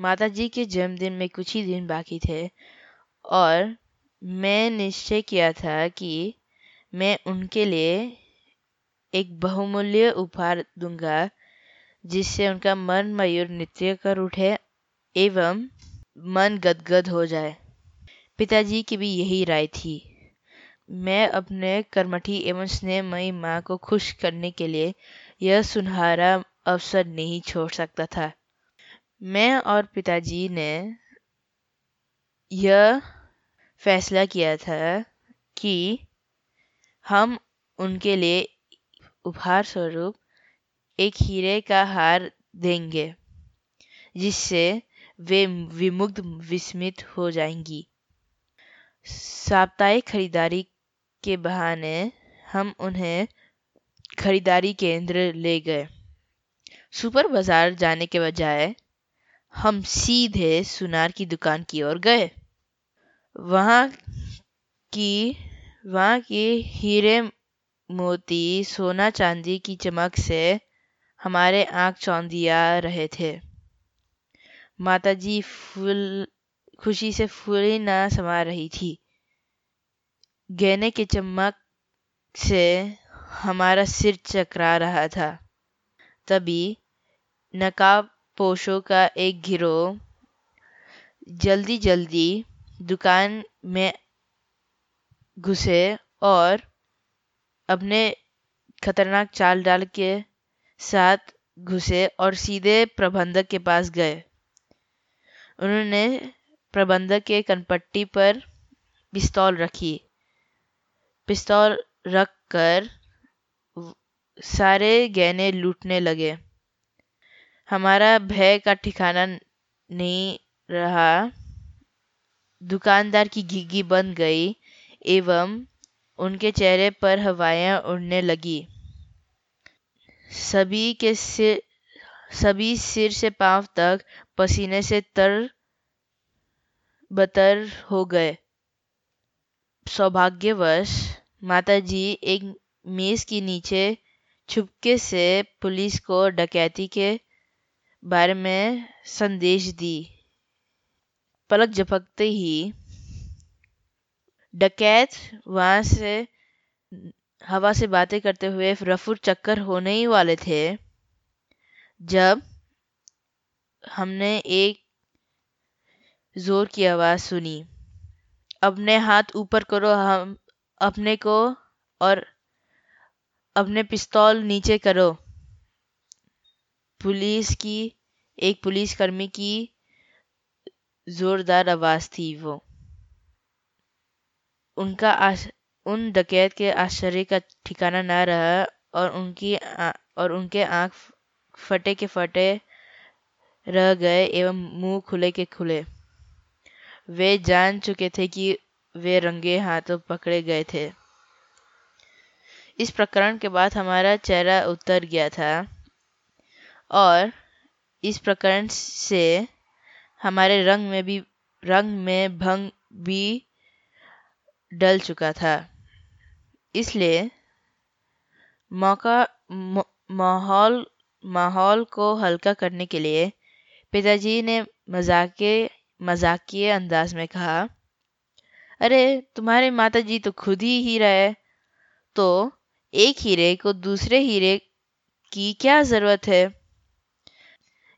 माताजी के जन्मदिन में कुछ ही दिन बाकी थे और मैं निश्चय किया था कि मैं उनके लिए एक बहुमूल्य उपहार दूँगा, जिससे उनका मन मयूर नृत्य कर उठे एवं मन गदगद हो जाए। पिताजी की भी यही राय थी। मैं अपने कर्मठी एवं स्नेहमयी माँ को खुश करने के लिए यह सुनहरा अवसर नहीं छोड़ सकता था। मैं और पिताजी ने यह फैसला किया था कि हम उनके लिए उपहार स्वरूप एक हीरे का हार देंगे, जिससे वे विमुग्ध विस्मित हो जाएँगी। साप्ताहिक खरीदारी के बहाने हम उन्हें खरीदारी केंद्र ले गए। सुपर बाज़ार जाने के बजाय हम सीधे सुनार की दुकान की ओर गए। वहाँ की, वहाँ के हीरे मोती सोना चांदी की चमक से हमारे आँख चौंधिया रहे थे। माताजी फूल, खुशी से फूली ना समा रही थी। गहने के चमक से हमारा सिर चकरा रहा था। तभी नकाब पोशों का एक गिरोह। जल्दी जल्दी दुकान में घुसे और अपने खतरनाक चाल डाल के साथ घुसे और सीधे प्रबंधक के पास गए। उन्होंने प्रबंधक के कनपट्टी पर पिस्तौल रखी। पिस्तौल रख कर सारे गहने लूटने लगे। हमारा भय का ठिकाना नहीं रहा। दुकानदार की घिघी बन गई एवं उनके चेहरे पर हवाएँ उड़ने लगी। सभी के सिर, सभी सिर से पाँव तक पसीने से तर, बतर हो गए। सौभाग्यवश माताजी एक मेज के नीचे छुपके से पुलिस को डकैती के बारे में संदेश दी। पलक झपकते ही डकैत वहाँ से, हवा से बातें करते हुए रफू चक्कर होने ही वाले थे, जब हमने एक ज़ोर की आवाज़ सुनी। अपने हाथ ऊपर करो, हम अपने को और अपने पिस्तौल नीचे करो। पुलिस की एक पुलिसकर्मी की जोरदार आवाज़ थी वो। उनका आश, उन डकैत के आश्चर्य का ठिकाना न रहा और उनकी आ, और उनके आँख फटे के फटे रह गए एवं मुँह खुले के खुले। वे जान चुके थे कि वे रंगे हाथों पकड़े गए थे। इस प्रकरण के बाद हमारा चेहरा उतर गया था। और इस प्रकरण से हमारे रंग में भी, रंग में भंग भी डल चुका था। इसलिए मौका माहौल माहौल को हल्का करने के लिए पिताजी ने मजाके, मजाकिए अंदाज में कहा, अरे, तुम्हारे माता जी तो खुद ही हीरा है। तो एक हीरे को दूसरे हीरे की क्या ज़रूरत है?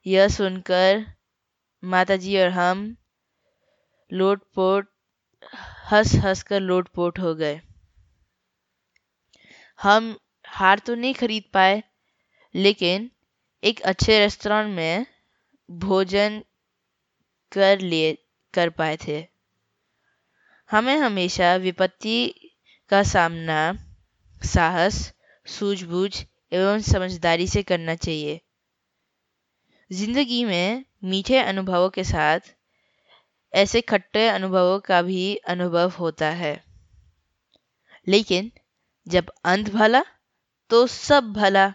यह सुनकर माताजी और हम लोटपोट, हंस हंस कर लोटपोट हो गए। हम हार तो नहीं खरीद पाए, लेकिन एक अच्छे रेस्टोरेंट में भोजन कर लिए, कर पाए थे। हमें हमेशा विपत्ति का सामना साहस, सूझबूझ एवं समझदारी से करना चाहिए। ज़िंदगी में मीठे अनुभवों के साथ ऐसे खट्टे अनुभवों का भी अनुभव होता है। लेकिन जब अंत भला तो सब भला।